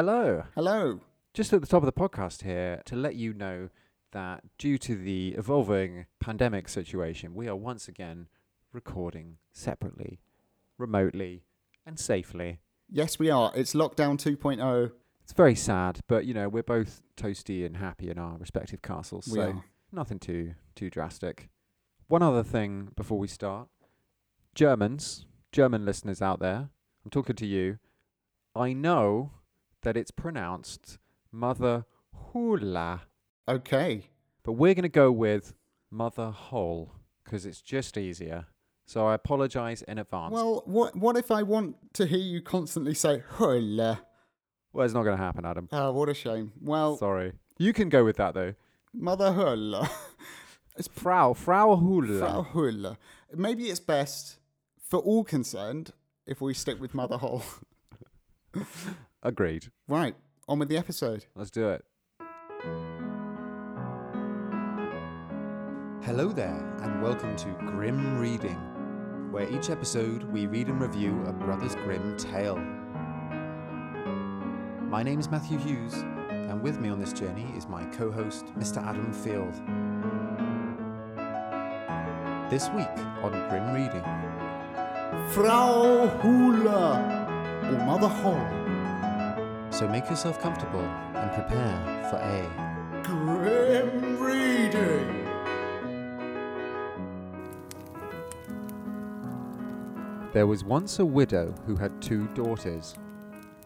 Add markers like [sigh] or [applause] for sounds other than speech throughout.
Hello. Hello. Just at the top of the podcast here to let you know that due to the evolving pandemic situation, we are once again recording separately, remotely, and safely. Yes, we are. It's lockdown oh. 2.0. It's very sad, but you know, we're both toasty and happy in our respective castles, We so are. nothing too too drastic. One other thing before we start. Germans, German listeners out there, I'm talking to you. I know that it's pronounced mother hula, Okay. but we're going to go with mother hole because it's just easier. So I apologize in advance. Well, what what if I want to hear you constantly say Hula? well it's not going to happen, Adam. Oh, what a shame. Well, Sorry. You can go with that though. mother Hula. [laughs] it's Frau, Frau hula. Frau hola. Maybe it's best for all concerned if we stick with mother hole. [laughs] Agreed. right. On with the episode. Let's do it. Hello there, and welcome to Grim Reading, where each episode we read and review a Brothers Grimm tale. My name is Matthew Hughes, and with me on this journey is my co host, Mr. Adam Field. This week on Grim Reading, Frau Holle. Or mother hole. So make yourself comfortable and prepare for a Grim reading. There was once a widow who had two daughters,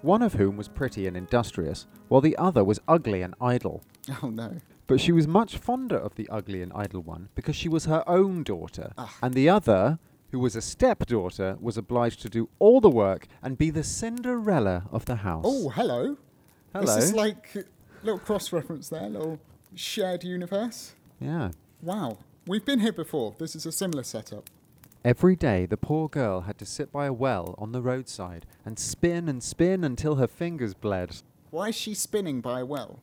one of whom was pretty and industrious, while the other was ugly and idle. Oh no. But she was much fonder of the ugly and idle one because she was her own daughter, Ah. and the other, who was a stepdaughter, was obliged to do all the work and be the Cinderella of the house. Oh, hello. hello! This is like a little cross reference there, little shared universe. yeah. Wow. We've been here before. This is a similar setup. Every day, the poor girl had to sit by a well on the roadside and spin and spin until her fingers bled. Why is she spinning by a well?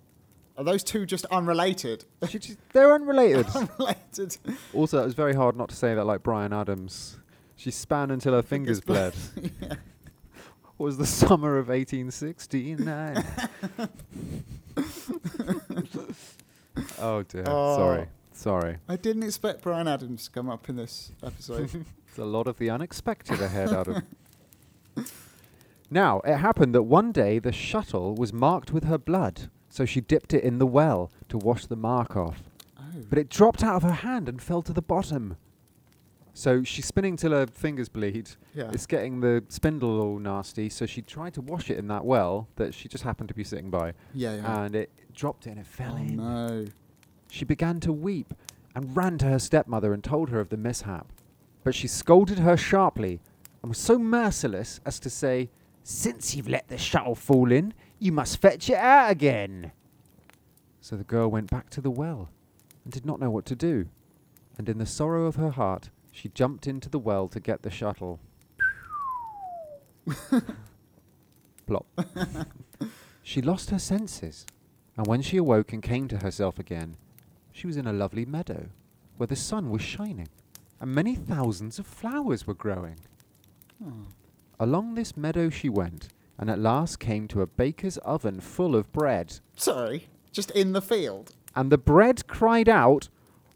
Are those two just unrelated? She just, they're unrelated. [laughs] unrelated. Also, it was very hard not to say that like Bryan Adams. She span until her fingers bled. yeah. [laughs] What was the summer of 1869? [laughs] oh dear. Oh. Sorry. Sorry. I didn't expect Bryan Adams to come up in this episode. [laughs] There's a lot of the unexpected ahead, Adam. now, it happened that one day the shuttle was marked with her blood, so she dipped it in the well to wash the mark off. oh. But it dropped out of her hand and fell to the bottom. So she's spinning till her fingers bleed. yeah. It's getting the spindle all nasty, so she tried to wash it in that well that she just happened to be sitting by, yeah, yeah. and it dropped it and it fell oh, in. no. She began to weep and ran to her stepmother and told her of the mishap. But she scolded her sharply and was so merciless as to say, Since you've let the shuttle fall in, you must fetch it out again. So the girl went back to the well and did not know what to do. And in the sorrow of her heart, she jumped into the well to get the shuttle. [laughs] Plop. she lost her senses, and when she awoke and came to herself again, she was in a lovely meadow where the sun was shining and many thousands of flowers were growing. Oh. Along this meadow she went, and at last came to a baker's oven full of bread. Sorry. Just in the field. And the bread cried out,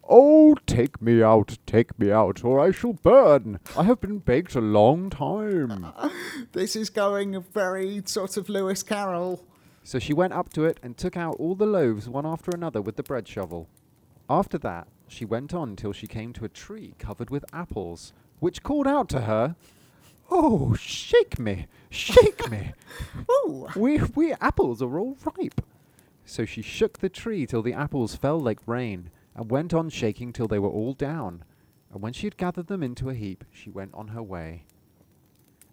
Oh, take me out, take me out, or I shall burn. I have been baked a long time. [laughs] This is going very sort of Lewis Carroll. So she went up to it and took out all the loaves one after another with the bread shovel. After that, she went on till she came to a tree covered with apples, which called out to her, Oh, shake me, shake me. [laughs] Ooh. We, we apples are all ripe. So she shook the tree till the apples fell like rain, and went on shaking till they were all down. And when she had gathered them into a heap, she went on her way.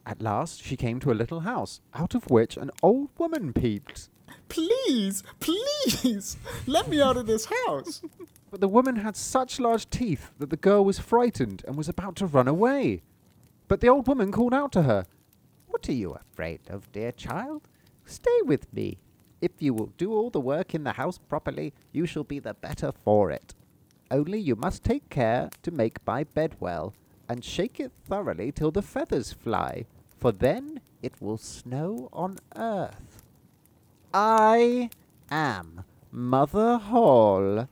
At last she came to a little house, out of which an old woman peeped. Please, please, let me out of this house. [laughs] But the woman had such large teeth that the girl was frightened and was about to run away. But the old woman called out to her, What are you afraid of, dear child? Stay with me. If you will do all the work in the house properly, you shall be the better for it. Only you must take care to make my bed well, and shake it thoroughly till the feathers fly, for then it will snow on earth. I am Mother Hall.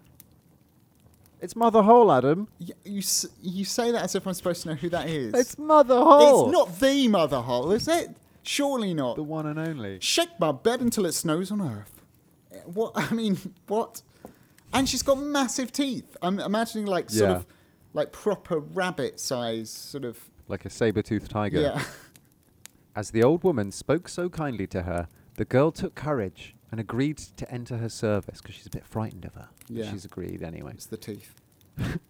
It's Mother Hall, Adam. You s- you say that as if I'm supposed to know who that is. It's Mother Hall. It's not the Mother Hole, is it? Surely not. the one and only. Shake my bed until it snows on Earth. What? I mean, what? And she's got massive teeth. I'm imagining like sort Yeah. of like proper rabbit size, sort of. Like a saber-toothed tiger. Yeah. [laughs] As the old woman spoke so kindly to her, the girl took courage and agreed to enter her service because she's a bit frightened of her. Yeah. She's agreed anyway. It's the teeth. [laughs]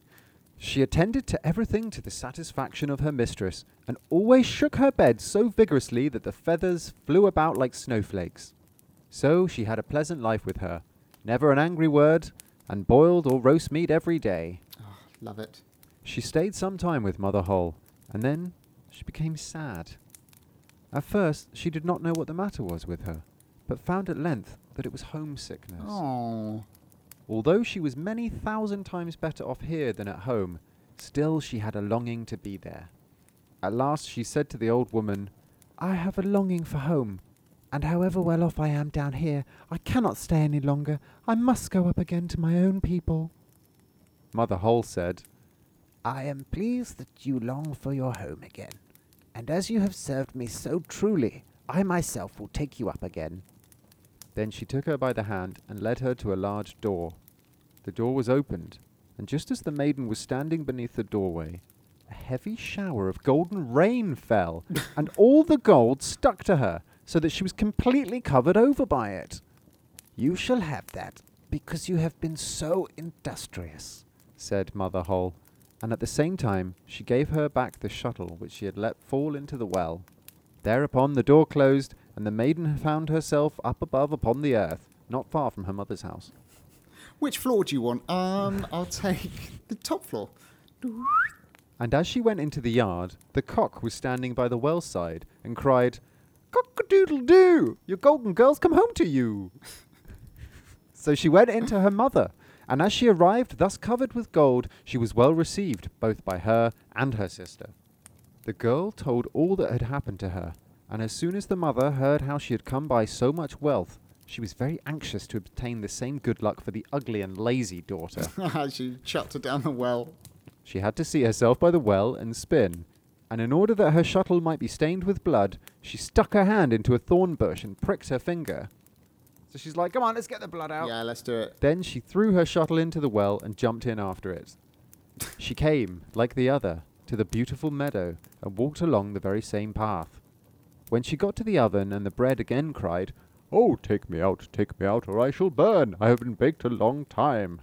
She attended to everything to the satisfaction of her mistress, and always shook her bed so vigorously that the feathers flew about like snowflakes. So she had a pleasant life with her, never an angry word, and boiled or roast meat every day. Oh, love it. She stayed some time with Mother Hole, and then she became sad. At first, she did not know what the matter was with her, but found at length that it was homesickness. Oh. Although she was many thousand times better off here than at home, still she had a longing to be there. At last she said to the old woman, I have a longing for home, and however well off I am down here, I cannot stay any longer. I must go up again to my own people. Mother Hole said, I am pleased that you long for your home again, and as you have served me so truly, I myself will take you up again. Then she took her by the hand and led her to a large door. The door was opened, and just as the maiden was standing beneath the doorway, a heavy shower of golden rain fell, [laughs] and all the gold stuck to her, so that she was completely covered over by it. You shall have that, because you have been so industrious, said Mother Hole, and at the same time she gave her back the shuttle which she had let fall into the well. Thereupon the door closed, and the maiden found herself up above upon the earth, not far from her mother's house. Which floor do you want? Um, I'll take the top floor. And as she went into the yard, the cock was standing by the well side and cried, Cock-a-doodle-doo! Your golden girl's come home to you! [laughs] so she went in to her mother, and as she arrived thus covered with gold, she was well received both by her and her sister. The girl told all that had happened to her, and as soon as the mother heard how she had come by so much wealth, she was very anxious to obtain the same good luck for the ugly and lazy daughter. [laughs] she chucked her down the well. She had to see herself by the well and spin, and in order that her shuttle might be stained with blood, she stuck her hand into a thorn bush and pricked her finger. So she's like, Come on, let's get the blood out. Yeah, let's do it. Then she threw her shuttle into the well and jumped in after it. she came, like the other, to the beautiful meadow and walked along the very same path. When she got to the oven and the bread again cried, Oh, take me out, take me out, or I shall burn. I have been baked a long time.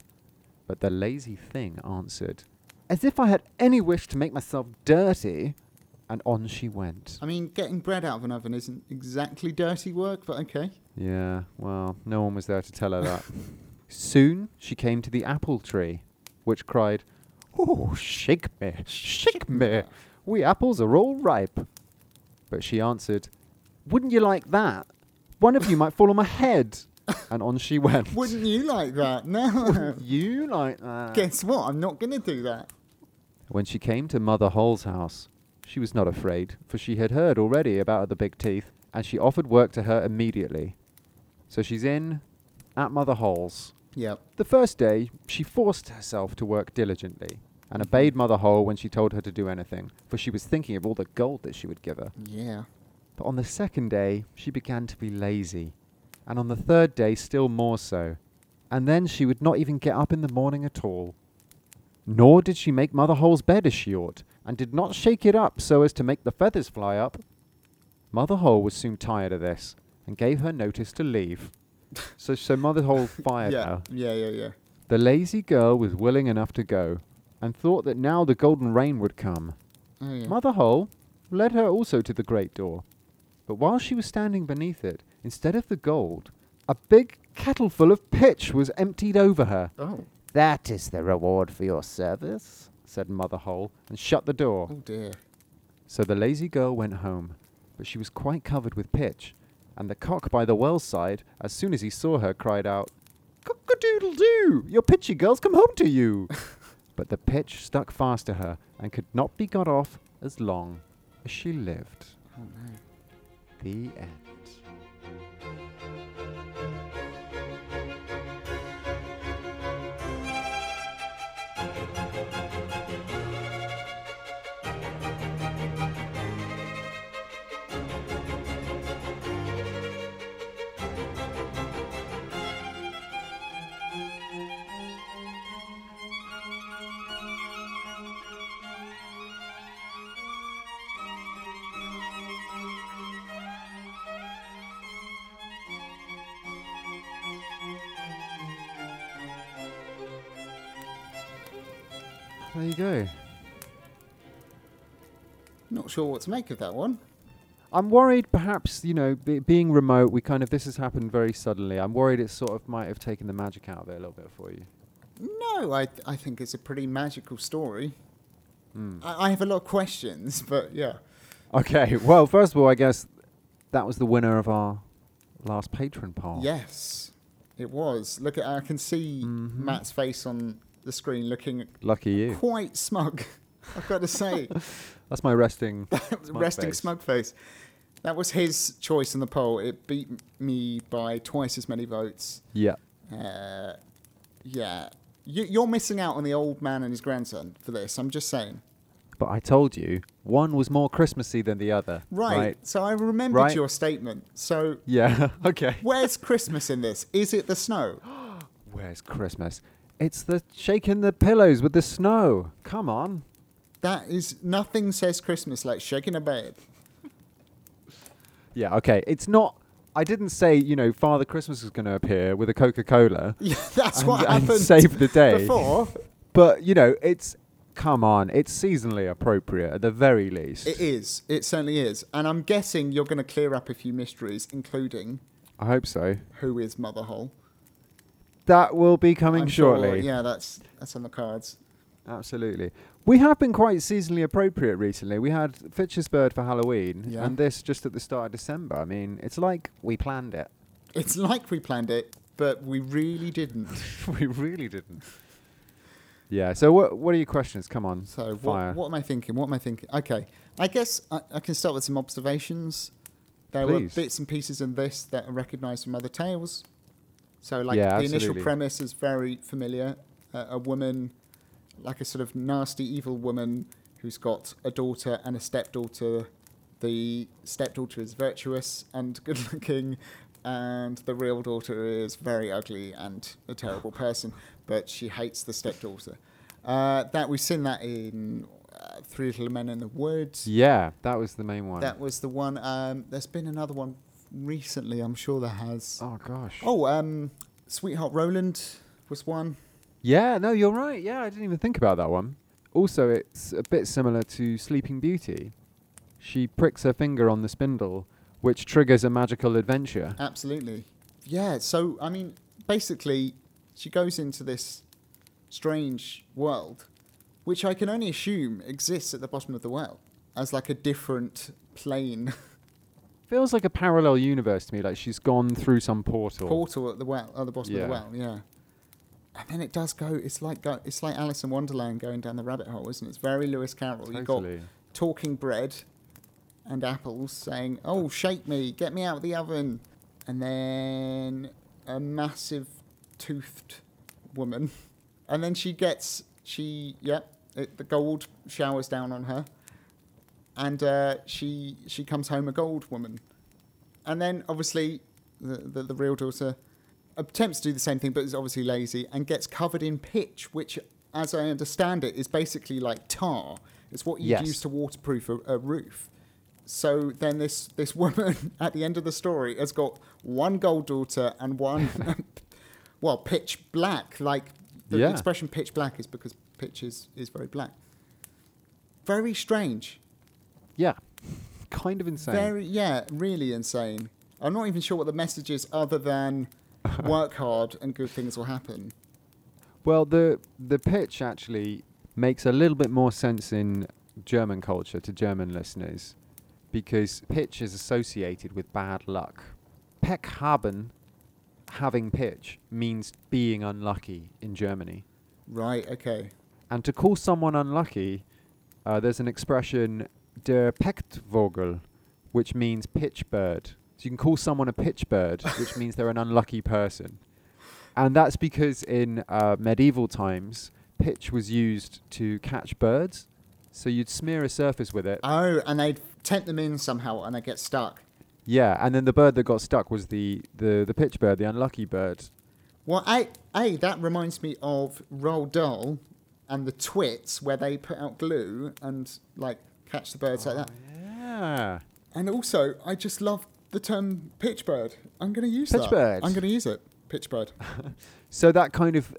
But the lazy thing answered, As if I had any wish to make myself dirty. And on she went. I mean, getting bread out of an oven isn't exactly dirty work, but okay. Yeah, well, no one was there to tell her that. [laughs] Soon she came to the apple tree, which cried, Oh, shake me, shake me, we apples are all ripe. But she answered, Wouldn't you like that? One of you might fall on my head. [laughs] And on she went. Wouldn't you like that? No. you like that? Guess what? I'm not going to do that. When she came to Mother Hole's house, she was not afraid, for she had heard already about the big teeth, and she offered work to her immediately. So she's in at Mother Hole's. Yep. The first day, she forced herself to work diligently, and obeyed Mother Hole when she told her to do anything, for she was thinking of all the gold that she would give her. Yeah. But on the second day, she began to be lazy, and on the third day, still more so. And then she would not even get up in the morning at all. Nor did she make Mother Hole's bed as she ought, and did not shake it up so as to make the feathers fly up. Mother Hole was soon tired of this, and gave her notice to leave. [laughs] so, so Mother Hole fired yeah. her. Yeah, yeah, yeah. The lazy girl was willing enough to go, and thought that now the golden rain would come. Oh, yeah. Mother Hole led her also to the great door. But while she was standing beneath it, instead of the gold, a big kettleful of pitch was emptied over her. oh. That is the reward for your service, said Mother Hole, and shut the door. Oh, dear. So the lazy girl went home, but she was quite covered with pitch, and the cock by the well side, as soon as he saw her, cried out, Cock-a-doodle-doo! Your pitchy girl's come home to you! [laughs] but the pitch stuck fast to her, and could not be got off as long as she lived. Oh, no. The end. You go. Not sure what to make of that one. I'm worried, perhaps you know, be, being remote, we kind of this has happened very suddenly. I'm worried it sort of might have taken the magic out of it a little bit for you. No, I I think it's a pretty magical story. Hmm. I, I have a lot of questions, [laughs] but yeah. Okay, well, first of all, I guess that was the winner of our last patron poll. Yes, it was. Look at I can see Mhm. Matt's face on the screen, looking Lucky you. quite smug. [laughs] I've got to say, [laughs] That's my resting. [laughs] Smug resting face. smug face. That was his choice in the poll. It beat me by twice as many votes. yeah. Uh, yeah, you, you're missing out on the old man and his grandson for this. I'm just saying. But I told you, one was more Christmassy than the other. Right. So I remembered Right. your statement. So Yeah. okay. where's Christmas in this? Is it the snow? [gasps] Where's Christmas? It's the shaking the pillows with the snow. Come on. That is nothing says Christmas like shaking a bed. Yeah. Okay. It's not. I didn't say you know Father Christmas is going to appear with a Coca Cola [laughs] Yeah, that's and, what and happened save the day. before. But you know, it's come on. It's seasonally appropriate at the very least. It is. It certainly is. And I'm guessing you're going to clear up a few mysteries, including I hope so. who is Mother Hole. That will be coming I'm sure- shortly. yeah, that's that's on the cards. Absolutely. We have been quite seasonally appropriate recently. We had Fitcher's Bird for Halloween Yeah. and this just at the start of December. I mean, it's like we planned it. It's like we planned it, but we really didn't. [laughs] we really didn't. Yeah. So what what are your questions? Come on. So what, what am I thinking? What am I thinking? Okay, I guess I, I can start with some observations. There were bits and pieces in this that are recognised from other tales. So like Yeah, the initial premise is very familiar. Uh, a woman, like a sort of nasty evil woman who's got a daughter and a stepdaughter. The stepdaughter is virtuous and [laughs] good looking, and the real daughter is very ugly and a terrible person, but she hates the stepdaughter. Uh, that we've seen that in uh, Three Little Men in the Woods. Yeah, that was the main one. That was the one. Um, there's been another one recently. I'm sure there has. oh gosh. Oh, um, Sweetheart Roland was one. Yeah, no, you're right. Yeah, I didn't even think about that one. Also, it's a bit similar to Sleeping Beauty. She pricks her finger on the spindle, which triggers a magical adventure. Absolutely. Yeah. So I mean, basically, she goes into this strange world, which I can only assume exists at the bottom of the well as like a different plane [laughs] Feels like a parallel universe to me, like she's gone through some portal. portal at the well, at the bottom of the well. Yeah. And then it does go. It's like go, it's like Alice in Wonderland going down the rabbit hole, isn't it? It's very Lewis Carroll. You've got talking bread and apples saying, "Oh, shake me, get me out of the oven," and then a massive toothed woman, and then she gets she yep it, the gold showers down on her, and uh, she she comes home a gold woman, and then obviously the, the the real daughter attempts to do the same thing, but is obviously lazy and gets covered in pitch, which, as I understand it, is basically like tar. It's what you Yes. use to waterproof a, a roof. So then this this woman [laughs] at the end of the story has got one gold daughter and one, [laughs] [laughs] well, pitch black. Like the Yeah. expression pitch black is because pitch is, is very black. Very strange. Yeah. Kind of insane. Very, yeah, really insane. I'm not even sure what the message is other than [laughs] work hard and good things will happen. Well, the the pitch actually makes a little bit more sense in German culture to German listeners because pitch is associated with bad luck. Pech haben, having pitch, means being unlucky in Germany. Right, okay. And to call someone unlucky, uh, there's an expression, der Pechvogel, which means pitch bird. So you can call someone a pitch bird, [laughs] which means they're an unlucky person. And that's because in uh, medieval times, pitch was used to catch birds. So you'd smear a surface with it. Oh, and they'd tempt them in somehow and they'd get stuck. Yeah, and then the bird that got stuck was the, the, the pitch bird, the unlucky bird. Well, A, A that reminds me of Roald Dahl and the Twits, where they put out glue and like catch the birds like that. Oh, yeah. And also, I just love the term pitch bird. I'm going to use Pitch that. bird. I'm going to use it. Pitch bird. [laughs] So that kind of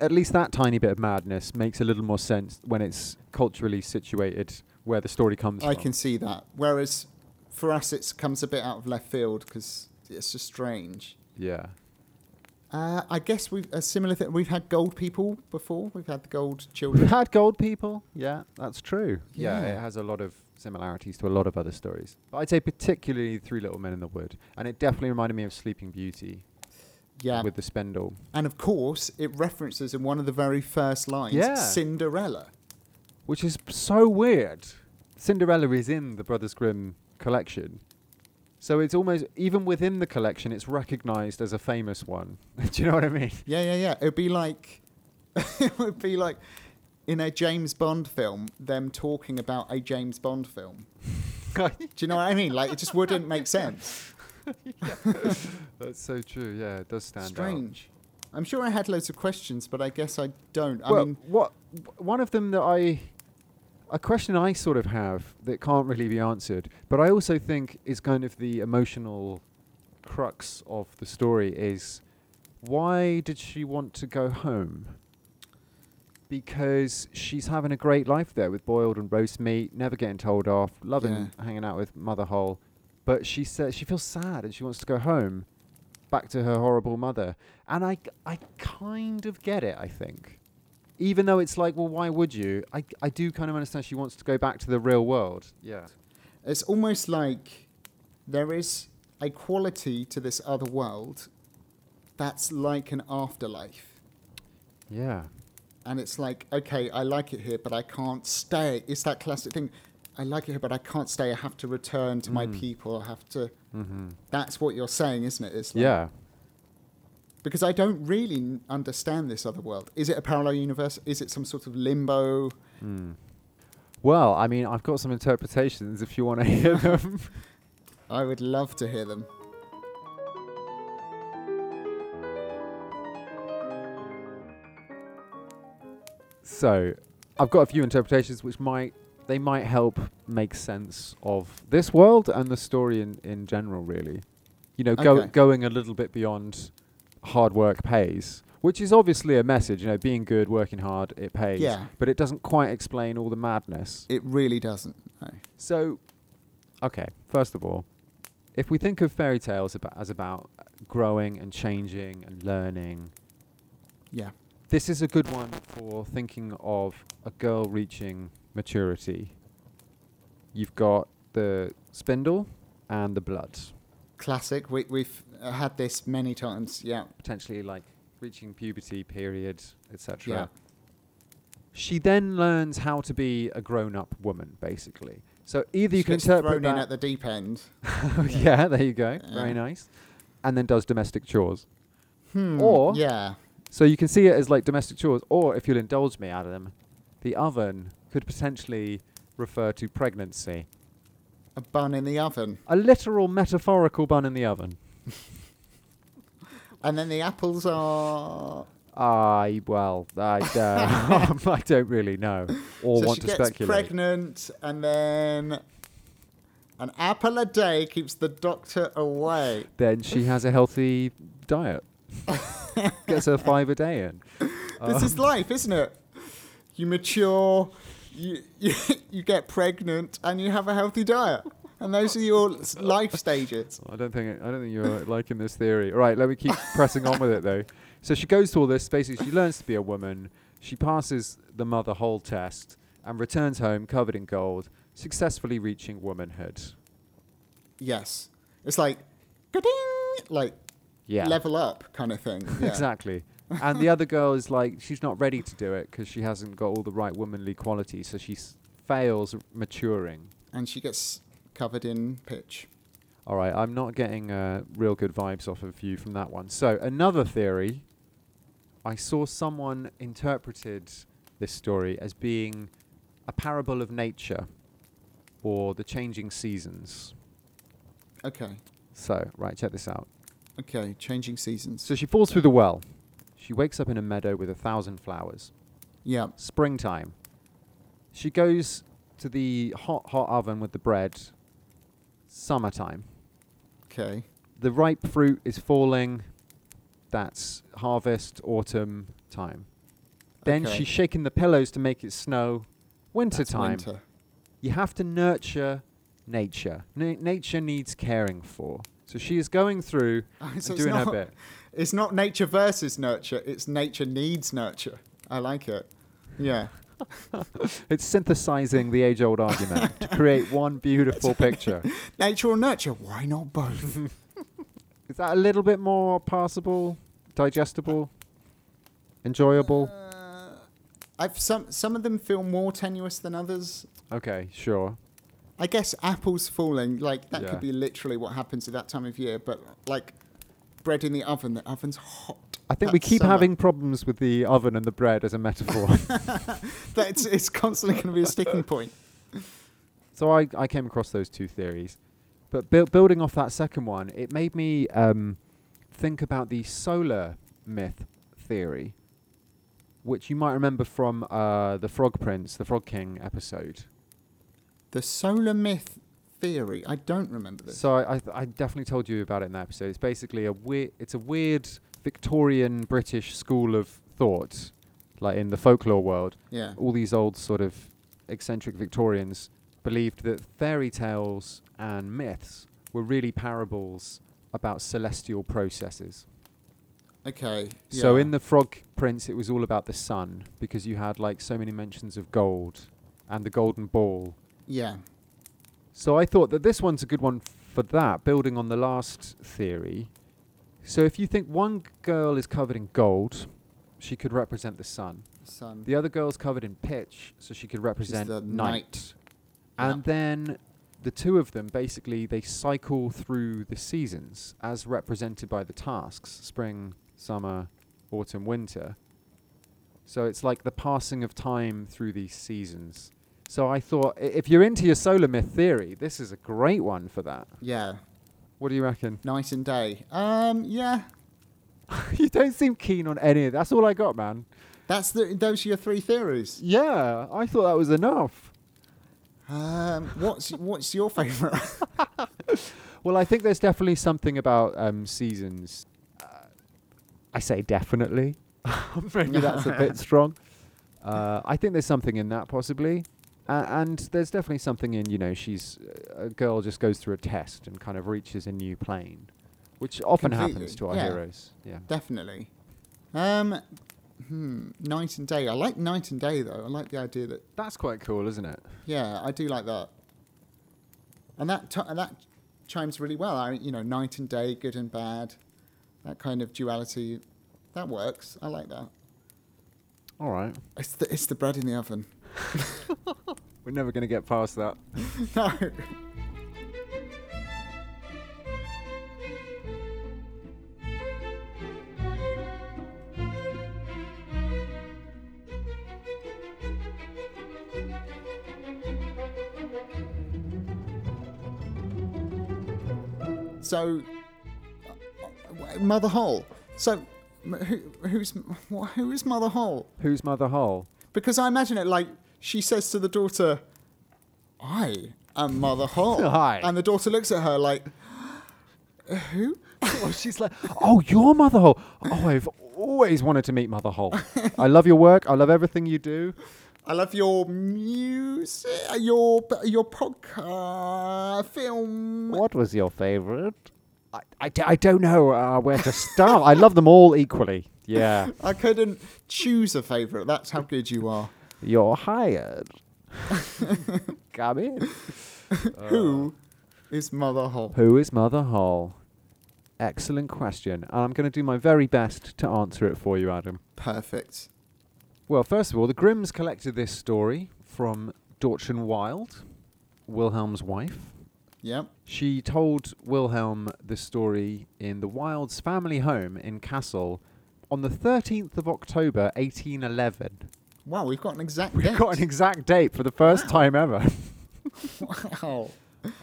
at least that tiny bit of madness makes a little more sense when it's culturally situated where the story comes from. I from. can see that. Whereas for us, it comes a bit out of left field because it's just strange. Yeah. Uh, I guess we've a similar thing. We've had gold people before. We've had the gold children. We've children. had gold people. Yeah, that's true. Yeah. Yeah. it has a lot of similarities to a lot of other stories. But I'd say particularly Three Little Men in the Wood. And it definitely reminded me of Sleeping Beauty yeah, with the spindle. and of course, it references in one of the very first lines Yeah. Cinderella. Which is so weird. Cinderella is in the Brothers Grimm collection. So it's almost, even within the collection, it's recognized as a famous one. [laughs] Do you know what I mean? Yeah, yeah, yeah. It would be like, [laughs] it would be like in a James Bond film, them talking about a James Bond film. [laughs] Do you know what I mean? Like, it just wouldn't make sense. That's so true. Yeah, it does stand out. Strange. I'm sure I had loads of questions, but I guess I don't. I well, mean, what one of them that I a question I sort of have that can't really be answered, but I also think is kind of the emotional crux of the story is why did she want to go home? Because she's having a great life there with boiled and roast meat, never getting told off, loving hanging out with Mother Hole. But she says she feels sad and she wants to go home, back to her horrible mother. And I, I kind of get it, I think. Even though it's like, well, why would you? I, I do kind of understand she wants to go back to the real world. Yeah. it's almost like there is a quality to this other world that's like an afterlife. Yeah. And it's like, okay, I like it here, but I can't stay. It's that classic thing. I like it here, but I can't stay. I have to return to my Mm. people. I have to. Mm-hmm. That's what you're saying, isn't it? It's like, Yeah. Because I don't really n- understand this other world. Is it a parallel universe? Is it some sort of limbo? Mm. Well, I mean, I've got some interpretations if you want to hear [laughs] them. I would love to hear them. So, I've got a few interpretations which might they might help make sense of this world and the story in, in general. Really, you know, go, going a little bit beyond hard work pays, which is obviously a message. You know, being good, working hard, it pays. Yeah. But it doesn't quite explain all the madness. It really doesn't. No. So, okay, first of all, if we think of fairy tales about, as about growing and changing and learning, Yeah. this is a good one for thinking of a girl reaching maturity. You've got the spindle and the blood, Classic. We, we've uh, had this many times. Yeah. potentially like reaching puberty period, etc. Yeah. She then learns how to be a grown-up woman, basically. So either you She can gets interpret thrown in at the deep end. [laughs] yeah, there you go. Yeah. Very nice. And then does domestic chores. Hmm. Or- yeah. So you can see it as like domestic chores, or if you'll indulge me, Adam, the oven could potentially refer to pregnancy. A bun in the oven. A literal metaphorical bun in the oven. [laughs] And then the apples are. I well, I uh, [laughs] I don't really know or so want she to gets speculate. pregnant, and then an apple a day keeps the doctor away. Then she has a healthy diet. [laughs] Gets her five a day in. This Um, is life, isn't it? You mature, you, you you get pregnant, and you have a healthy diet, and those are your life stages. I don't think I don't think you're liking this theory. All right, let me keep pressing on with it though. So she goes to all this. Basically, she learns to be a woman. She passes the mother hole test and returns home covered in gold, successfully reaching womanhood. Yes, it's like, ka-ding, like Yeah, level up kind of thing. [laughs] Yeah. exactly. and the other girl is like, she's not ready to do it because she hasn't got all the right womanly qualities, so she s- fails maturing. And she gets covered in pitch. All right, I'm not getting uh, real good vibes off of you from that one. So another theory, I saw someone interpreted this story as being a parable of nature or the changing seasons. Okay, So, right, check this out. okay, changing seasons. So she falls through the well. She wakes up in a meadow with a thousand flowers. yeah, Springtime. She goes to the hot, hot oven with the bread. Summertime. okay, the ripe fruit is falling. That's harvest, autumn time. Then Okay. she's shaking the pillows to make it snow. Winter That's time. winter. You have to nurture nature. Na- nature needs caring for. So she is going through [laughs] and so it's doing her not- bit. It's not nature versus nurture. It's nature needs nurture. I like it. Yeah. [laughs] It's synthesizing the age-old argument to create one beautiful picture. [laughs] Nature or nurture? Why not both? [laughs] Is that a little bit more passable, digestible, enjoyable? Uh, I've some some of them feel more tenuous than others. Okay, sure. I guess apples falling, like that Yeah. could be literally what happens at that time of year. But like bread in the oven, the oven's hot. I think we keep summer. having problems with the oven and the bread as a metaphor. [laughs] That's it's constantly going to be a sticking point. so I, I came across those two theories. But buil- building off that second one, it made me um, think about the solar myth theory, which you might remember from uh, the Frog Prince, the Frog King episode. The solar myth theory. I don't remember this. So I, I, th- I definitely told you about it in that episode. It's basically a weird, it's a weird Victorian British school of thought, like in the folklore world. yeah. all these old sort of eccentric Victorians believed that fairy tales and myths were really parables about celestial processes. Okay. Yeah. So in the Frog Prince, it was all about the sun because you had like so many mentions of gold and the golden ball. yeah. So I thought that this one's a good one for that, building on the last theory. So if you think one girl is covered in gold, she could represent the sun. Sun. The other girl's covered in pitch, so she could represent the night. night. And then the two of them basically they cycle through the seasons as represented by the tasks: spring, summer, autumn, winter. So it's like the passing of time through these seasons. So I thought, if you're into your solar myth theory, this is a great one for that. Yeah. What do you reckon? Night and day. Um. Yeah. [laughs] you don't seem keen on any of That's all I got, man. That's the. Those are your three theories. Yeah, I thought that was enough. Um. What's [laughs] What's your favourite? [laughs] Well, I think there's definitely something about um, seasons. Uh, I say definitely. Maybe that's a bit strong. Uh, I think there's something in that possibly. Uh, and there's definitely something in, you know, she's a girl just goes through a test and kind of reaches a new plane, which often happens to our yeah. heroes. Yeah. Definitely. Um. Hmm. Night and day. I like night and day though. I like the idea that. That's quite cool, isn't it? Yeah, I do like that. And that t- and that chimes really well. I you know night and day, good and bad, that kind of duality, that works. I like that. All right. It's the it's the bread in the oven. [laughs] We're never going to get past that. [laughs] no. So, Mother Hole. So, who, who's who is Mother Hole? Who's Mother Hole? Because I imagine it like she says to the daughter, "I am Mother [laughs] Hole," Hi. and the daughter looks at her like, "Who?" [laughs] oh, she's like, oh, you're Mother Hole. Oh, I've always wanted to meet Mother Hole. I love your work. I love everything you do. I love your music, your your podcast, film. What was your favorite? I, I, d- I don't know uh, where to start. I love them all equally. Yeah. [laughs] I couldn't choose a favorite. That's how good you are. You're hired. [laughs] Come in. Who uh, is Mother Hole? Who is Mother Hole? Excellent question. And I'm going to do my very best to answer it for you, Adam. Perfect. Well, first of all, the Grimms collected this story from Dorchen Wild, Wilhelm's wife. Yep. She told Wilhelm the story in the Wilds family home in Kassel on the 13th of October, 1811. Wow, we've got an exact We've date. got an exact date for the first Wow. time ever. [laughs] wow,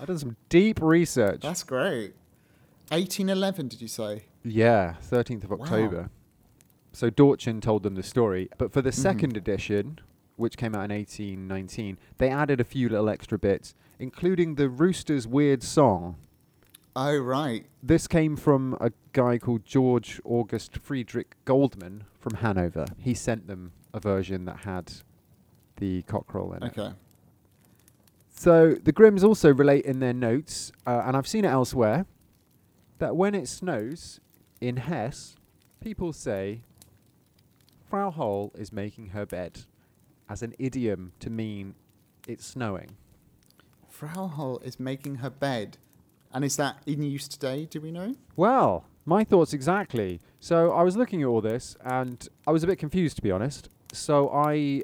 I've done some deep research. that's great. 1811, did you say? yeah, 13th of Wow. October. So Dorchen told them the story, but for the Mhm. second edition, which came out in 1819, they added a few little extra bits, including the rooster's weird song. Oh right. This came from a guy called George August Friedrich Goldmann from Hanover. He sent them a version that had the cockerel in it. Okay. So the Grimms also relate in their notes, uh, and I've seen it elsewhere, that when it snows in Hesse, people say, Frau Holl is making her bed, as an idiom to mean it's snowing. Frau Holl is making her bed, and is that in use today? Do we know? Well, my thoughts exactly. So I was looking at all this, and I was a bit confused, to be honest. So I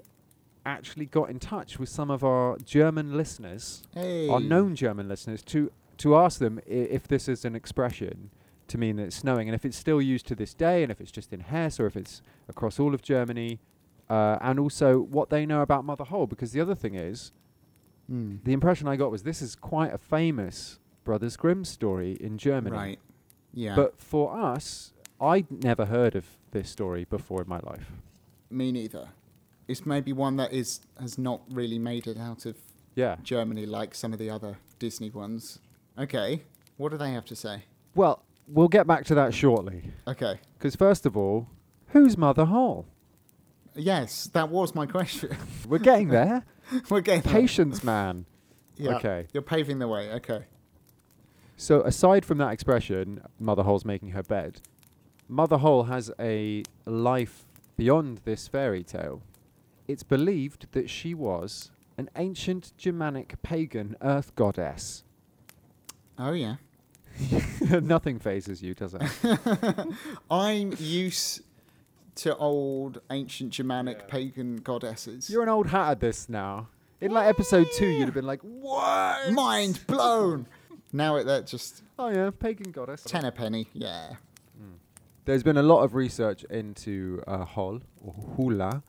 actually got in touch with some of our German listeners Hey. our known German listeners to to ask them i- if this is an expression to mean that it's snowing, and if it's still used to this day, and if it's just in Hesse, or if it's across all of Germany, uh, and also what they know about Mother Hole. Because the other thing is, Hmm. the impression I got was this is quite a famous Brothers Grimm story in Germany. Right. Yeah. But for us, I'd never heard of this story before in my life. me neither. It's maybe one that is has not really made it out of Yeah. Germany like some of the other Disney ones. Okay. What do they have to say? Well, we'll get back to that shortly. Okay. Because first of all, who's Mother Hole? Yes, that was my question. We're getting there. [laughs] We're getting there. Patience, man. Yeah. Okay. You're paving the way. Okay. So aside from that expression, Mother Hole's making her bed, Mother Hole has a life beyond this fairy tale. It's believed that she was an ancient Germanic pagan earth goddess. Oh yeah. [laughs] Nothing phases you, does it? [laughs] I'm used to old ancient Germanic pagan goddesses. You're an old hat at this now. In like episode two, you'd have been like, "What? mind blown. Now it that just Oh yeah, pagan goddess." ten a penny. Yeah. There's been a lot of research into uh, Hol or Hula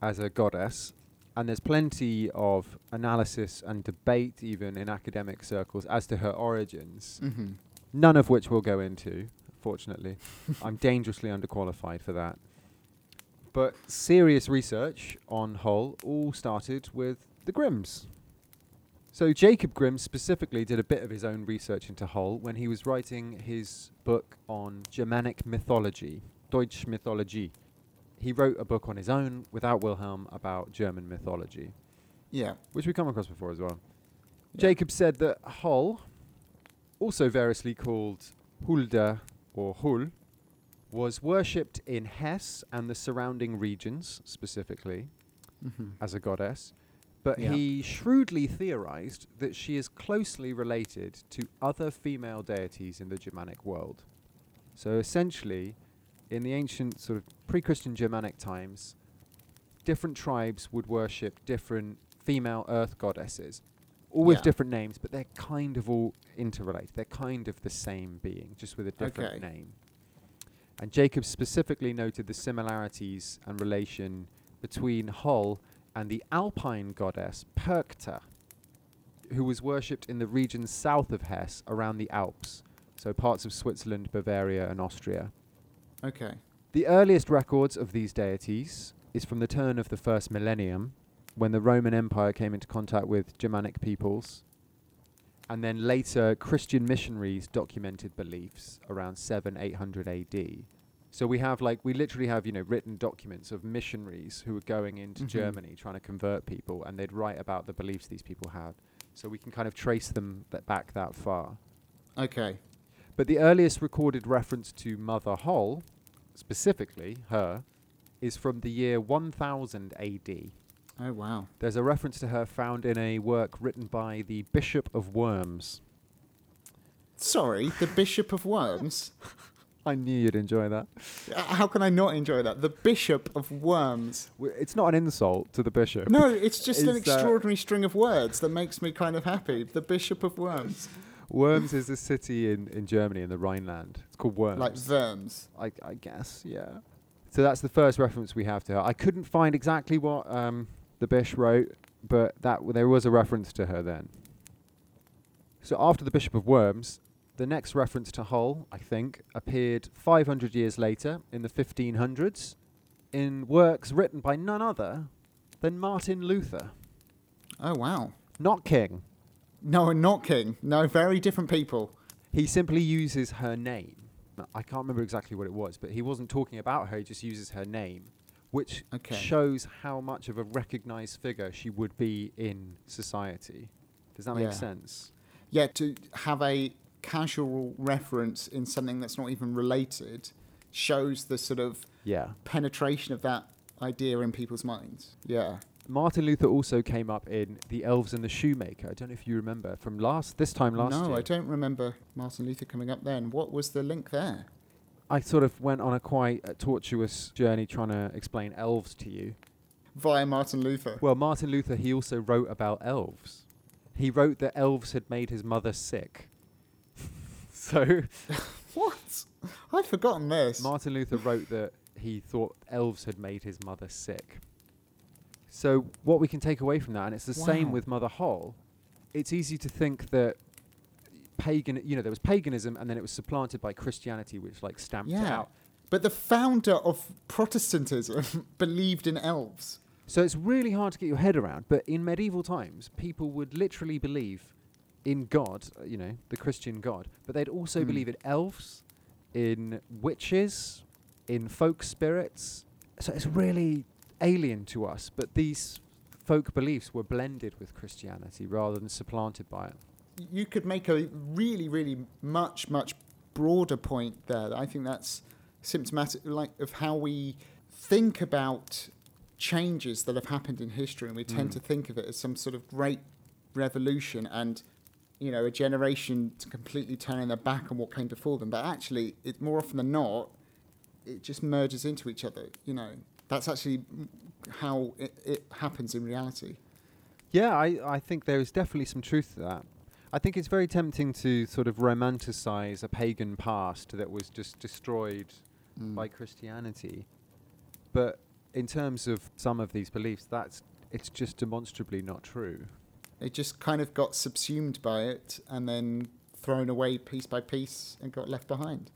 as a goddess, and there's plenty of analysis and debate, even in academic circles, as to her origins. Mm-hmm. None of which we'll go into, fortunately. [laughs] I'm dangerously underqualified for that. But serious research on Hull all started with the Grimms. So Jacob Grimm specifically did a bit of his own research into Hull when he was writing his book on Germanic mythology, Deutsche Mythologie. He wrote a book on his own without Wilhelm about German mythology Yeah. which we've come across before as well. Yeah. Jacob said that Hull, also variously called Hulda or Hul, was worshipped in Hesse and the surrounding regions specifically Mm-hmm. as a goddess, but Yeah. he shrewdly theorized that she is closely related to other female deities in the Germanic world. So essentially, in the ancient sort of pre-Christian Germanic times, different tribes would worship different female earth goddesses, all with different names, but they're kind of all interrelated. They're kind of the same being, just with a different Okay. name. And Jacob specifically noted the similarities and relation between Hull and the Alpine goddess Perchta, who was worshipped in the regions south of Hesse around the Alps, so parts of Switzerland, Bavaria, and Austria. Okay. The earliest records of these deities is from the turn of the first millennium, when the Roman Empire came into contact with Germanic peoples, and then later Christian missionaries documented beliefs around 7 800 AD. So we have like we literally have you know written documents of missionaries who were going into Mhm. Germany trying to convert people, and they'd write about the beliefs these people had. So we can kind of trace them th- back that far. Okay. But the earliest recorded reference to Mother Hull, specifically her, is from the year 1000 AD. Oh wow. There's a reference to her found in a work written by the Bishop of Worms. Sorry, the Bishop of Worms. [laughs] I knew you'd enjoy that. How can I not enjoy that? The Bishop of Worms. It's not an insult to the bishop. No, it's just [laughs] an uh, extraordinary string of words that makes me kind of happy. The Bishop of Worms. [laughs] Worms is a city in, in Germany in the Rhineland. It's called Worms. Like Worms. I, I guess, yeah. So that's the first reference we have to her. I couldn't find exactly what um, the Bish wrote, but that w- there was a reference to her then. So after the Bishop of Worms, the next reference to Hull, I think, appeared 500 years later in the 1500s in works written by none other than Martin Luther, Oh wow. not King. No, and not King. No, very different people. He simply uses her name. I can't remember exactly what it was, but he wasn't talking about her. He just uses her name, which Okay. shows how much of a recognized figure she would be in society. Does that make sense? Yeah, to have a casual reference in something that's not even related shows the sort of Yeah. penetration of that idea in people's minds. Yeah. Martin Luther also came up in The Elves and the Shoemaker. I don't know if you remember from last this time last year. no, year. I don't remember Martin Luther coming up then. What was the link there? I sort of went on a quite uh, tortuous journey trying to explain elves to you. Via Martin Luther. Well, Martin Luther, he also wrote about elves. He wrote that elves had made his mother sick. [laughs] so, What? I'd forgotten this. Martin Luther wrote that he thought elves had made his mother sick. So, what we can take away from that, and it's the same with Mother Hull, it's easy to think that pagan, you know, there was paganism and then it was supplanted by Christianity, which like stamped it Yeah. out. but the founder of Protestantism [laughs] believed in elves. So it's really hard to get your head around. But in medieval times, people would literally believe in God, uh, you know, the Christian God, but they'd also Hmm. believe in elves, in witches, in folk spirits. So it's really alien to us. But these folk beliefs were blended with Christianity rather than supplanted by it. You could make a really, really much, much broader point there. I think that's symptomatic, like of how we think about changes that have happened in history, and we tend Mm. to think of it as some sort of great revolution and you know a generation to completely turning their back on what came before them. But actually, it more often than not, it just merges into each other. You know, that's actually how it, it happens in reality. Yeah, I, I think there is definitely some truth to that. I think it's very tempting to sort of romanticize a pagan past that was just destroyed Mm. by Christianity. But in terms of some of these beliefs, that's it's just demonstrably not true. It just kind of got subsumed by it and then thrown away piece by piece and got left behind.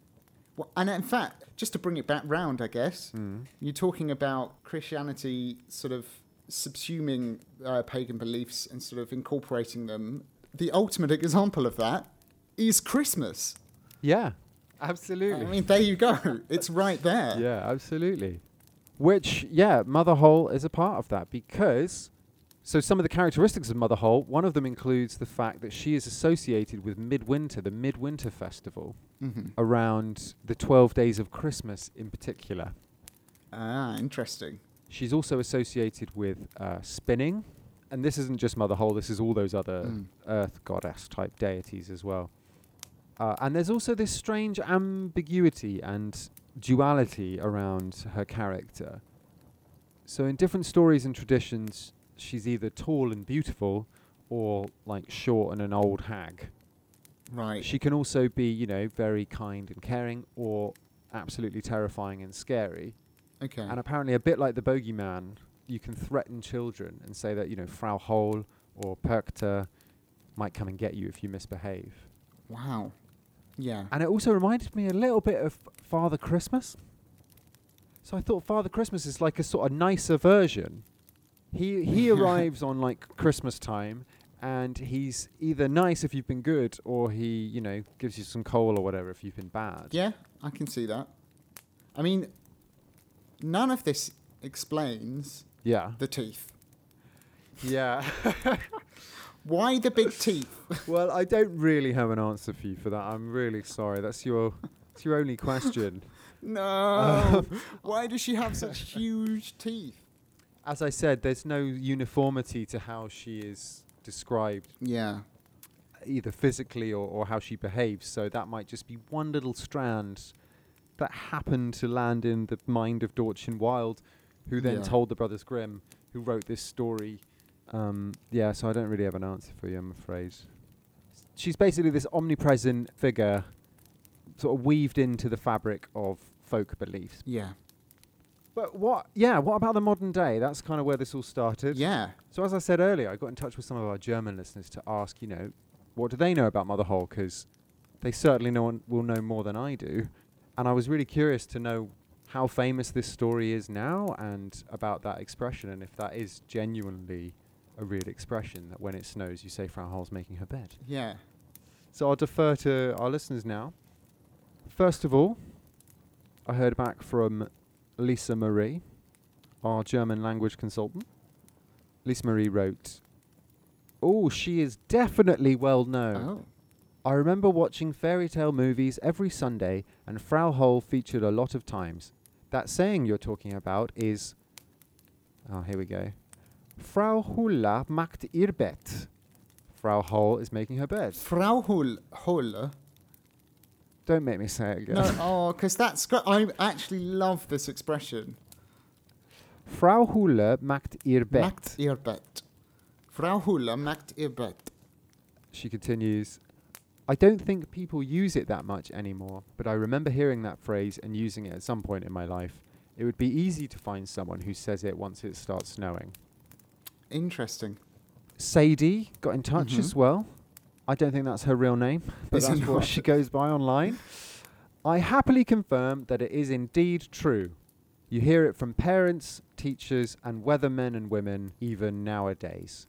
Well, and in fact, just to bring it back round, I guess, Mm. you're talking about Christianity sort of subsuming uh, pagan beliefs and sort of incorporating them. The ultimate example of that is Christmas. Yeah, absolutely. I mean, there you go. It's right there. yeah, absolutely. Which, yeah, Mother Holle is a part of that because. So, some of the characteristics of Mother Holle, one of them includes the fact that she is associated with Midwinter, the Midwinter Festival, hmm around the 12 days of Christmas in particular. Ah, interesting. She's also associated with uh, spinning. And this isn't just Mother Holle, this is all those other Mm. earth goddess type deities as well. Uh, and there's also this strange ambiguity and duality around her character. So, in different stories and traditions, she's either tall and beautiful or like short and an old hag. Right. She can also be, you know, very kind and caring or absolutely terrifying and scary. okay. And apparently, a bit like the bogeyman, you can threaten children and say that, you know, Frau Holle or Perchta might come and get you if you misbehave. wow. Yeah. And it also reminded me a little bit of Father Christmas. So I thought Father Christmas is like a sort of nicer version. He [laughs] he arrives on like Christmas time and he's either nice if you've been good or he, you know, gives you some coal or whatever if you've been bad. Yeah, I can see that. I mean, none of this explains Yeah. the teeth. Yeah. [laughs] Why the big teeth? [laughs] well, I don't really have an answer for you for that. I'm really sorry. That's your that's your only question. No. Why does she have such huge teeth? As I said, there's no uniformity to how she is described, Yeah. either physically or, or how she behaves. So that might just be one little strand that happened to land in the mind of Dortchen Wild, who then Yeah. told the Brothers Grimm, who wrote this story. Um, yeah, so I don't really have an answer for you, I'm afraid. She's basically this omnipresent figure, sort of weaved into the fabric of folk beliefs. Yeah. But what? Yeah, what about the modern day? That's kind of where this all started. Yeah. So as I said earlier, I got in touch with some of our German listeners to ask, you know, what do they know about Mother Holle? Because they certainly know will know more than I do, and I was really curious to know how famous this story is now and about that expression, and if that is genuinely a real expression that when it snows, you say Frau Holle's making her bed. Yeah. So I'll defer to our listeners now. First of all, I heard back from Lisa Marie, our German language consultant. Lisa Marie wrote, Oh, she is definitely well known. Oh. I remember watching fairy tale movies every Sunday, and Frau Holle featured a lot of times. That saying you're talking about is. Oh, here we go. Frau Holle macht ihr Bett. Frau Hole is making her bed. Frau Hull. Don't make me say it again. No, oh, because that's. gr- I actually love this expression. Frau Holle macht ihr Bett. Macht ihr Bett. Frau Holle macht ihr Bett. She continues, I don't think people use it that much anymore, but I remember hearing that phrase and using it at some point in my life. It would be easy to find someone who says it once it starts snowing. Interesting. Sadie got in touch Mhm. as well. I don't think that's her real name, but Is that's what she goes by online. I happily confirm that it is indeed true. You hear it from parents, teachers, and weathermen and women even nowadays.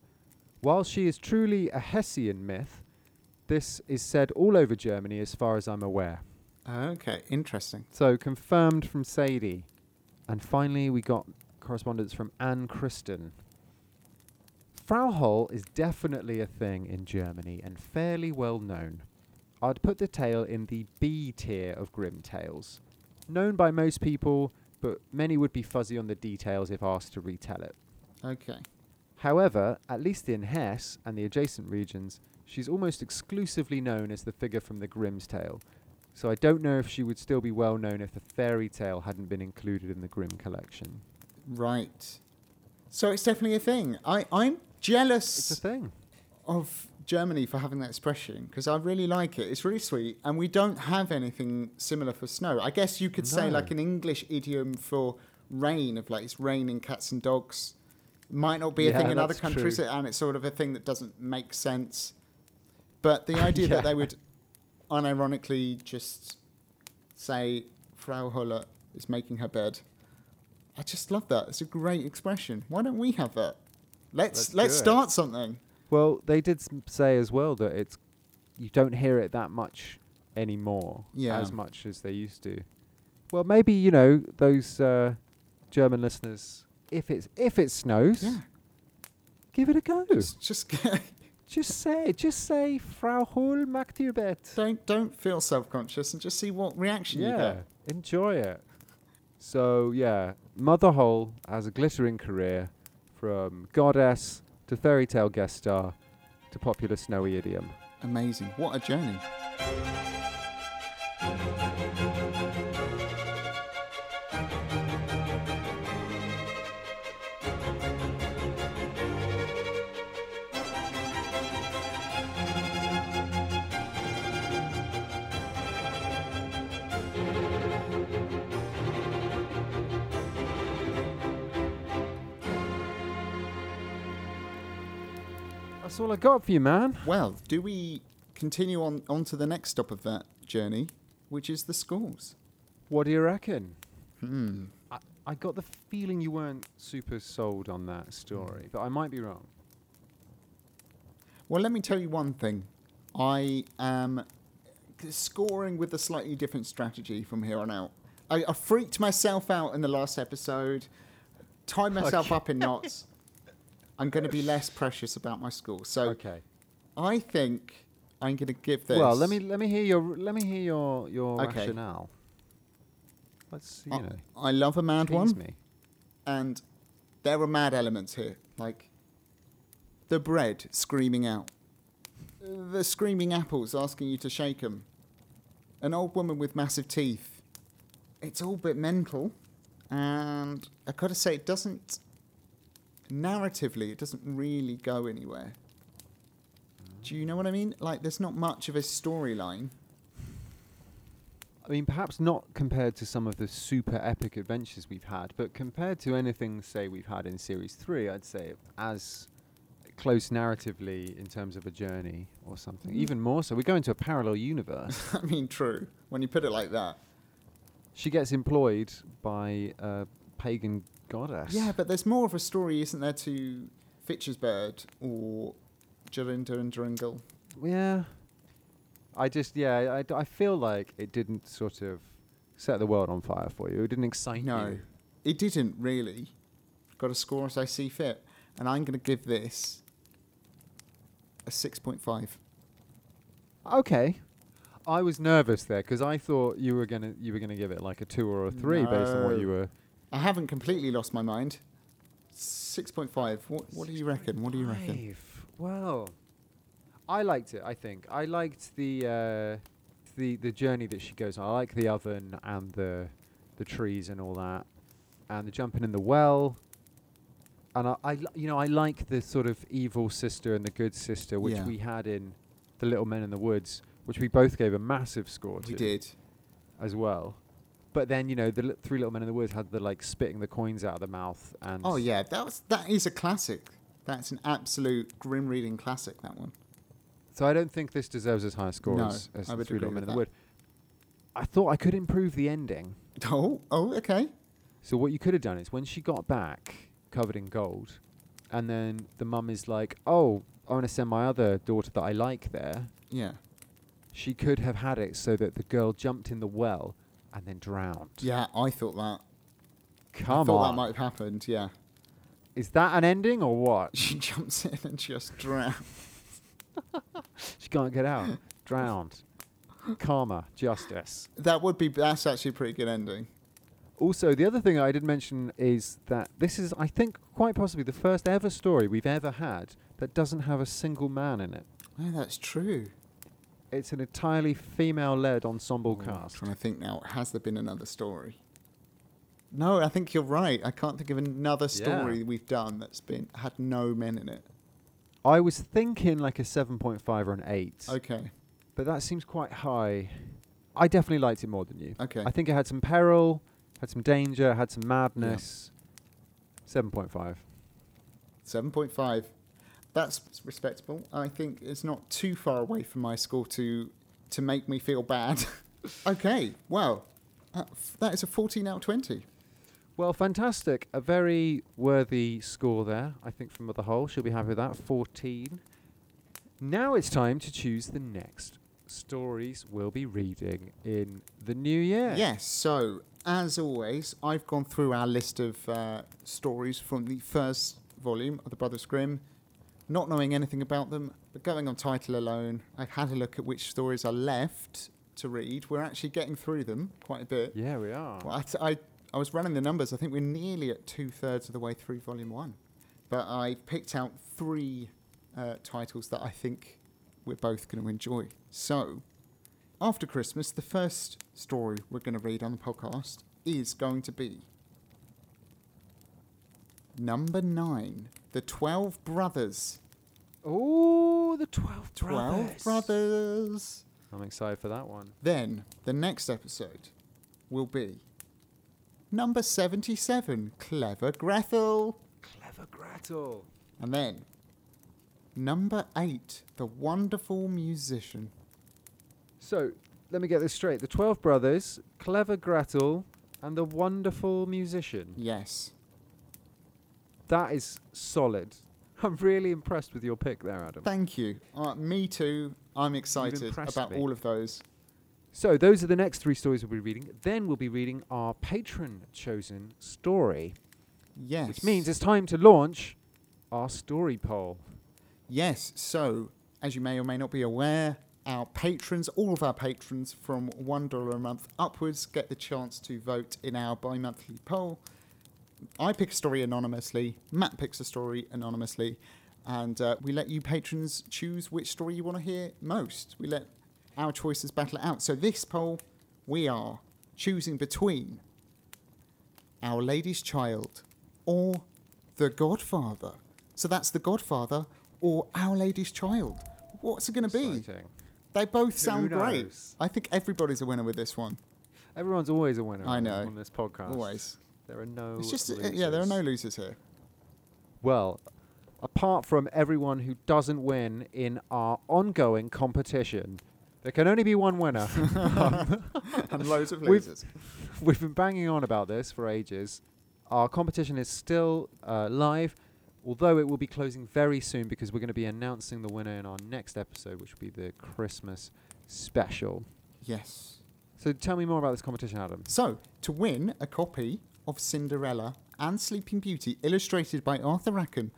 While she is truly a Hessian myth, this is said all over Germany as far as I'm aware. Okay, interesting. So confirmed from Sadie. And finally, we got correspondence from Anne Kristen. Frau Holle is definitely a thing in Germany and fairly well known. I'd put the tale in the B tier of Grimm tales. Known by most people, but many would be fuzzy on the details if asked to retell it. Okay. However, at least in Hesse and the adjacent regions, she's almost exclusively known as the figure from the Grimm's tale. So I don't know if she would still be well known if the fairy tale hadn't been included in the Grimm collection. Right. So it's definitely a thing. I, I'm jealous It's a thing. of Germany for having that expression because I really like it. It's really sweet, and we don't have anything similar for snow. I guess you could say like an English idiom for rain of like it's raining cats and dogs. Might not be a Yeah, thing in other countries, true. and it's sort of a thing that doesn't make sense. But the [laughs] idea that they would unironically just say Frau Holle is making her bed. I just love that. It's a great expression. Why don't we have that? Let's Let's let's, do it. start something. Well, they did say as well that it's you don't hear it that much anymore, Yeah. as much as they used to. Well, maybe you know those uh, German listeners. If it's if it snows, Yeah. give it a go. Just, just [laughs] Just say, just say, Frau Hull macht ihr Bett. don't don't feel self conscious and just see what reaction you Yeah, get. enjoy it. So yeah, Mother Holle has a glittering career, from goddess to fairy tale guest star to popular snowy idiom. Amazing. What a journey. That's all I got for you, man. Well, do we continue on, on to the next stop of that journey, which is the schools? What do you reckon? Hmm. I, I got the feeling you weren't super sold on that story, but I might be wrong. Well, let me tell you one thing. I am scoring with a slightly different strategy from here on out. I, I freaked myself out in the last episode, tied myself up in knots. I'm going to be less precious about my score. So Okay. I think I'm going to give this. Well, let me let me hear your let me hear your your Okay. rationale. Let's you I, know. I love a mad one. me. and there are mad elements here, like the bread screaming out, the screaming apples asking you to shake them, an old woman with massive teeth. It's all a bit mental, and I gotta say, it doesn't narratively, it doesn't really go anywhere. Do you know what I mean? Like, there's not much of a storyline. I mean, perhaps not compared to some of the super epic adventures we've had, but compared to anything, say, we've had in Series 3, I'd say as close narratively in terms of a journey or something. Mm. Even more so. We go into a parallel universe. [laughs] I mean, true when you put it like that. she gets employed by a pagan goddess. Yeah, but there's more of a story, isn't there, to Fitcher's Bird or Jorinda and Joringel? Yeah. I just yeah, I, I feel like it didn't sort of set the world on fire for you. It didn't excite No, you. No, it didn't really. Got to score as I see fit, and I'm going to give this a six point five. Okay. I was nervous there because I thought you were gonna you were gonna give it like a two or a three based on what you were. I haven't completely lost my mind. Six point five. What What do you reckon? What do you reckon? Well, I liked it. I think I liked the uh, the the journey that she goes on. I like the oven and the the trees and all that, and the jumping in the well. And I, I li- you know, I like the sort of evil sister and the good sister, which Yeah. we had in the Little Men in the Woods, which we both gave a massive score to We did. as well. But then you know, the li- Three Little Men in the Woods had the like spitting the coins out of the mouth and Oh yeah, that was that is a classic. That's an absolute grim reading classic. That one. So I don't think this deserves as high a score No, as, as I the would Three agree Little Men in with the Wood. I thought I could improve the ending. Oh, oh, okay. So what you could have done is when she got back covered in gold, and then the mum is like, "Oh, I want to send my other daughter that I like there." Yeah. She could have had it so that the girl jumped in the well and then drowned. Yeah, I thought that. Come I thought on, that might have happened. Yeah. is that an ending or what? She [laughs] jumps in and just drowns. [laughs] she can't get out, drowned. Karma, justice. That would be. That's actually a pretty good ending. Also, the other thing I did mention is that this is, I think, quite possibly the first ever story we've ever had that doesn't have a single man in it. Oh, that's true. It's an entirely female-led ensemble Oh, cast. I'm trying to think now. Has there been another story? No, I think you're right. I can't think of another story Yeah. we've done that's been had no men in it. I was thinking like a 7.5 or an 8, Okay. but that seems quite high. I definitely liked it more than you. Okay. I think it had some peril, had some danger, had some madness. 7.5. Seven point five. That's respectable. I think it's not too far away from my score to to make me feel bad. [laughs] okay. Well, uh, that is a fourteen out of twenty. Well, fantastic. A very worthy score there, I think, from the whole. She'll be happy with that. 14. Now it's time to choose the next stories we'll be reading in the new year. Yes. So as always, I've gone through our list of uh, stories from the first volume of the Brothers Grimm, not knowing anything about them, but going on title alone. I've had a look at which stories are left to read. We're actually getting through them quite a bit. Yeah, we are. Well, I, t- I, I was running the numbers. I think we're nearly at two thirds of the way through volume one. But I picked out three uh, titles that I think we're both going to enjoy. So, after Christmas, the first story we're going to read on the podcast is going to be number nine The Twelve Brothers. Oh, the 12 Brothers. Twelve brothers. Brothers. I'm excited for that one. Then, the next episode will be number 77 Clever Gretel. Clever Gretel. And then, number 8 The Wonderful Musician. So, let me get this straight. The 12 brothers, Clever Gretel, and the wonderful musician. Yes. That is solid. [laughs] I'm really impressed with your pick there, Adam. Thank you. Uh, me too. I'm excited about me. all of those. So, those are the next three stories we'll be reading. Then we'll be reading our patron chosen story, Yes. which means it's time to launch our story poll. Yes, so as you may or may not be aware, our patrons, all of our patrons from $1 a month upwards, get the chance to vote in our bi monthly poll. I pick a story anonymously, Matt picks a story anonymously, and uh, we let you patrons choose which story you want to hear most. We let our choices battle it out. So, this poll, we are choosing between Our Lady's Child or The Godfather. So, that's The Godfather or Our Lady's Child. What's it going to be? Exciting. They both sound great. knows? I think everybody's a winner with this one. Everyone's always a winner I know. on this podcast. Always. There are no. It's just, uh, yeah, there are no losers. losers here. Well, apart from everyone who doesn't win in our ongoing competition, there can only be one winner. [laughs] [laughs] and loads of We've- losers. We've been banging on about this for ages. Our competition is still uh, live, although it will be closing very soon because we're going to be announcing the winner in our next episode, which will be the Christmas special. Yes. So tell me more about this competition, Adam. So, to win a copy of Cinderella and Sleeping Beauty illustrated by Arthur Rackham,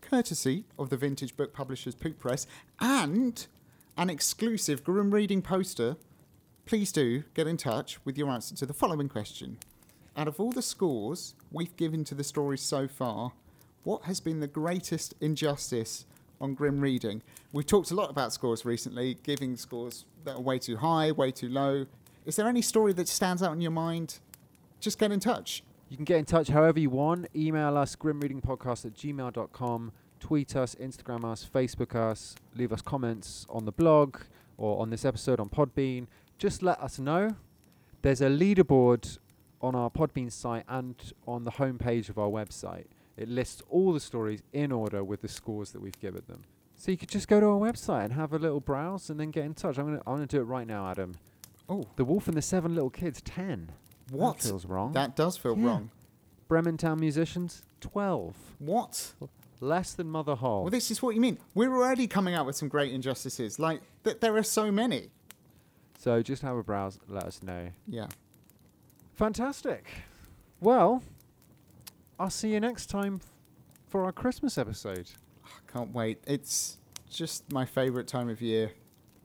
courtesy of the vintage book publishers Pook Press, and an exclusive Grim Reading poster, please do get in touch with your answer to the following question. Out of all the scores we've given to the stories so far, what has been the greatest injustice on Grim Reading? We've talked a lot about scores recently, giving scores that are way too high, way too low. Is there any story that stands out in your mind? Just get in touch. You can get in touch however you want. Email us, grimreadingpodcast at gmail.com. Tweet us, Instagram us, Facebook us. Leave us comments on the blog or on this episode on Podbean. Just let us know. There's a leaderboard on our Podbean site and on the homepage of our website. It lists all the stories in order with the scores that we've given them. So you could just go to our website and have a little browse and then get in touch. I'm gonna I'm gonna do it right now, Adam. Oh, The Wolf and the Seven Little Kids, ten. What? That feels wrong. That does feel Yeah. wrong. Bremen Town musicians, twelve. What? Less than Mother Hull. Well, this is what you mean. We're already coming out with some great injustices. Like, th- there are so many. so just have a browse. Let us know. Yeah. Fantastic. Well, I'll see you next time f- for our Christmas episode. I can't wait. It's just my favourite time of year.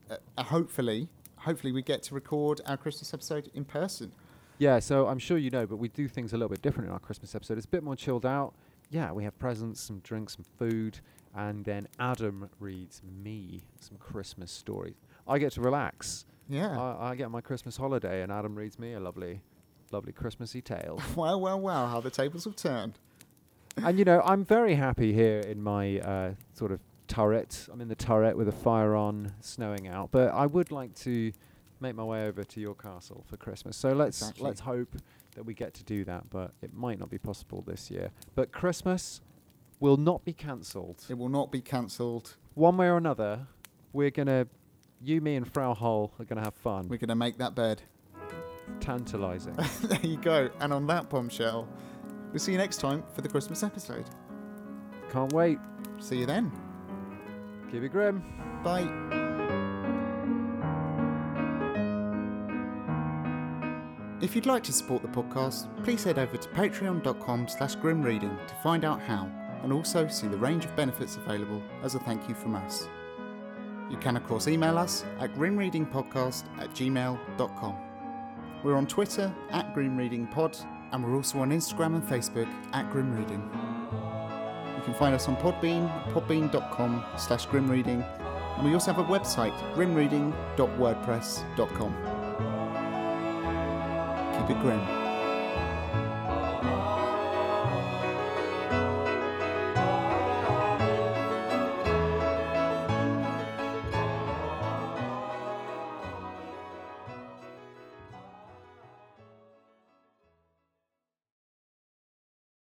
Uh, uh, hopefully, hopefully we get to record our Christmas episode in person. Yeah, so I'm sure you know, but we do things a little bit different in our Christmas episode. It's a bit more chilled out. Yeah, we have presents, some drinks, some food, and then Adam reads me some Christmas stories. I get to relax. Yeah. I, I get my Christmas holiday, and Adam reads me a lovely, lovely Christmassy tale. [laughs] well, well, well, how the tables have turned. and you know, I'm very happy here in my uh, sort of turret. I'm in the turret with a fire on, snowing out. But I would like to make my way over to your castle for Christmas. So let's Exactly. let's hope that we get to do that. But it might not be possible this year. But Christmas will not be cancelled. It will not be cancelled. One way or another, we're gonna, you, me, and Frau Hull are gonna have fun. We're going to make that bed. Tantalising. [laughs] there you go. And on that bombshell, we'll see you next time for the Christmas episode. Can't wait. See you then. Keep it grim. Bye. If you'd like to support the podcast, please head over to patreon.com slash grimreading to find out how, and also see the range of benefits available as a thank you from us. You can of course email us at grimreadingpodcast at gmail.com. We're on Twitter at grimreadingpod, and we're also on Instagram and Facebook at grimreading. You can find us on Podbean, podbean.com slash grimreading, and we also have a website, grimreading.wordpress.com. Grim.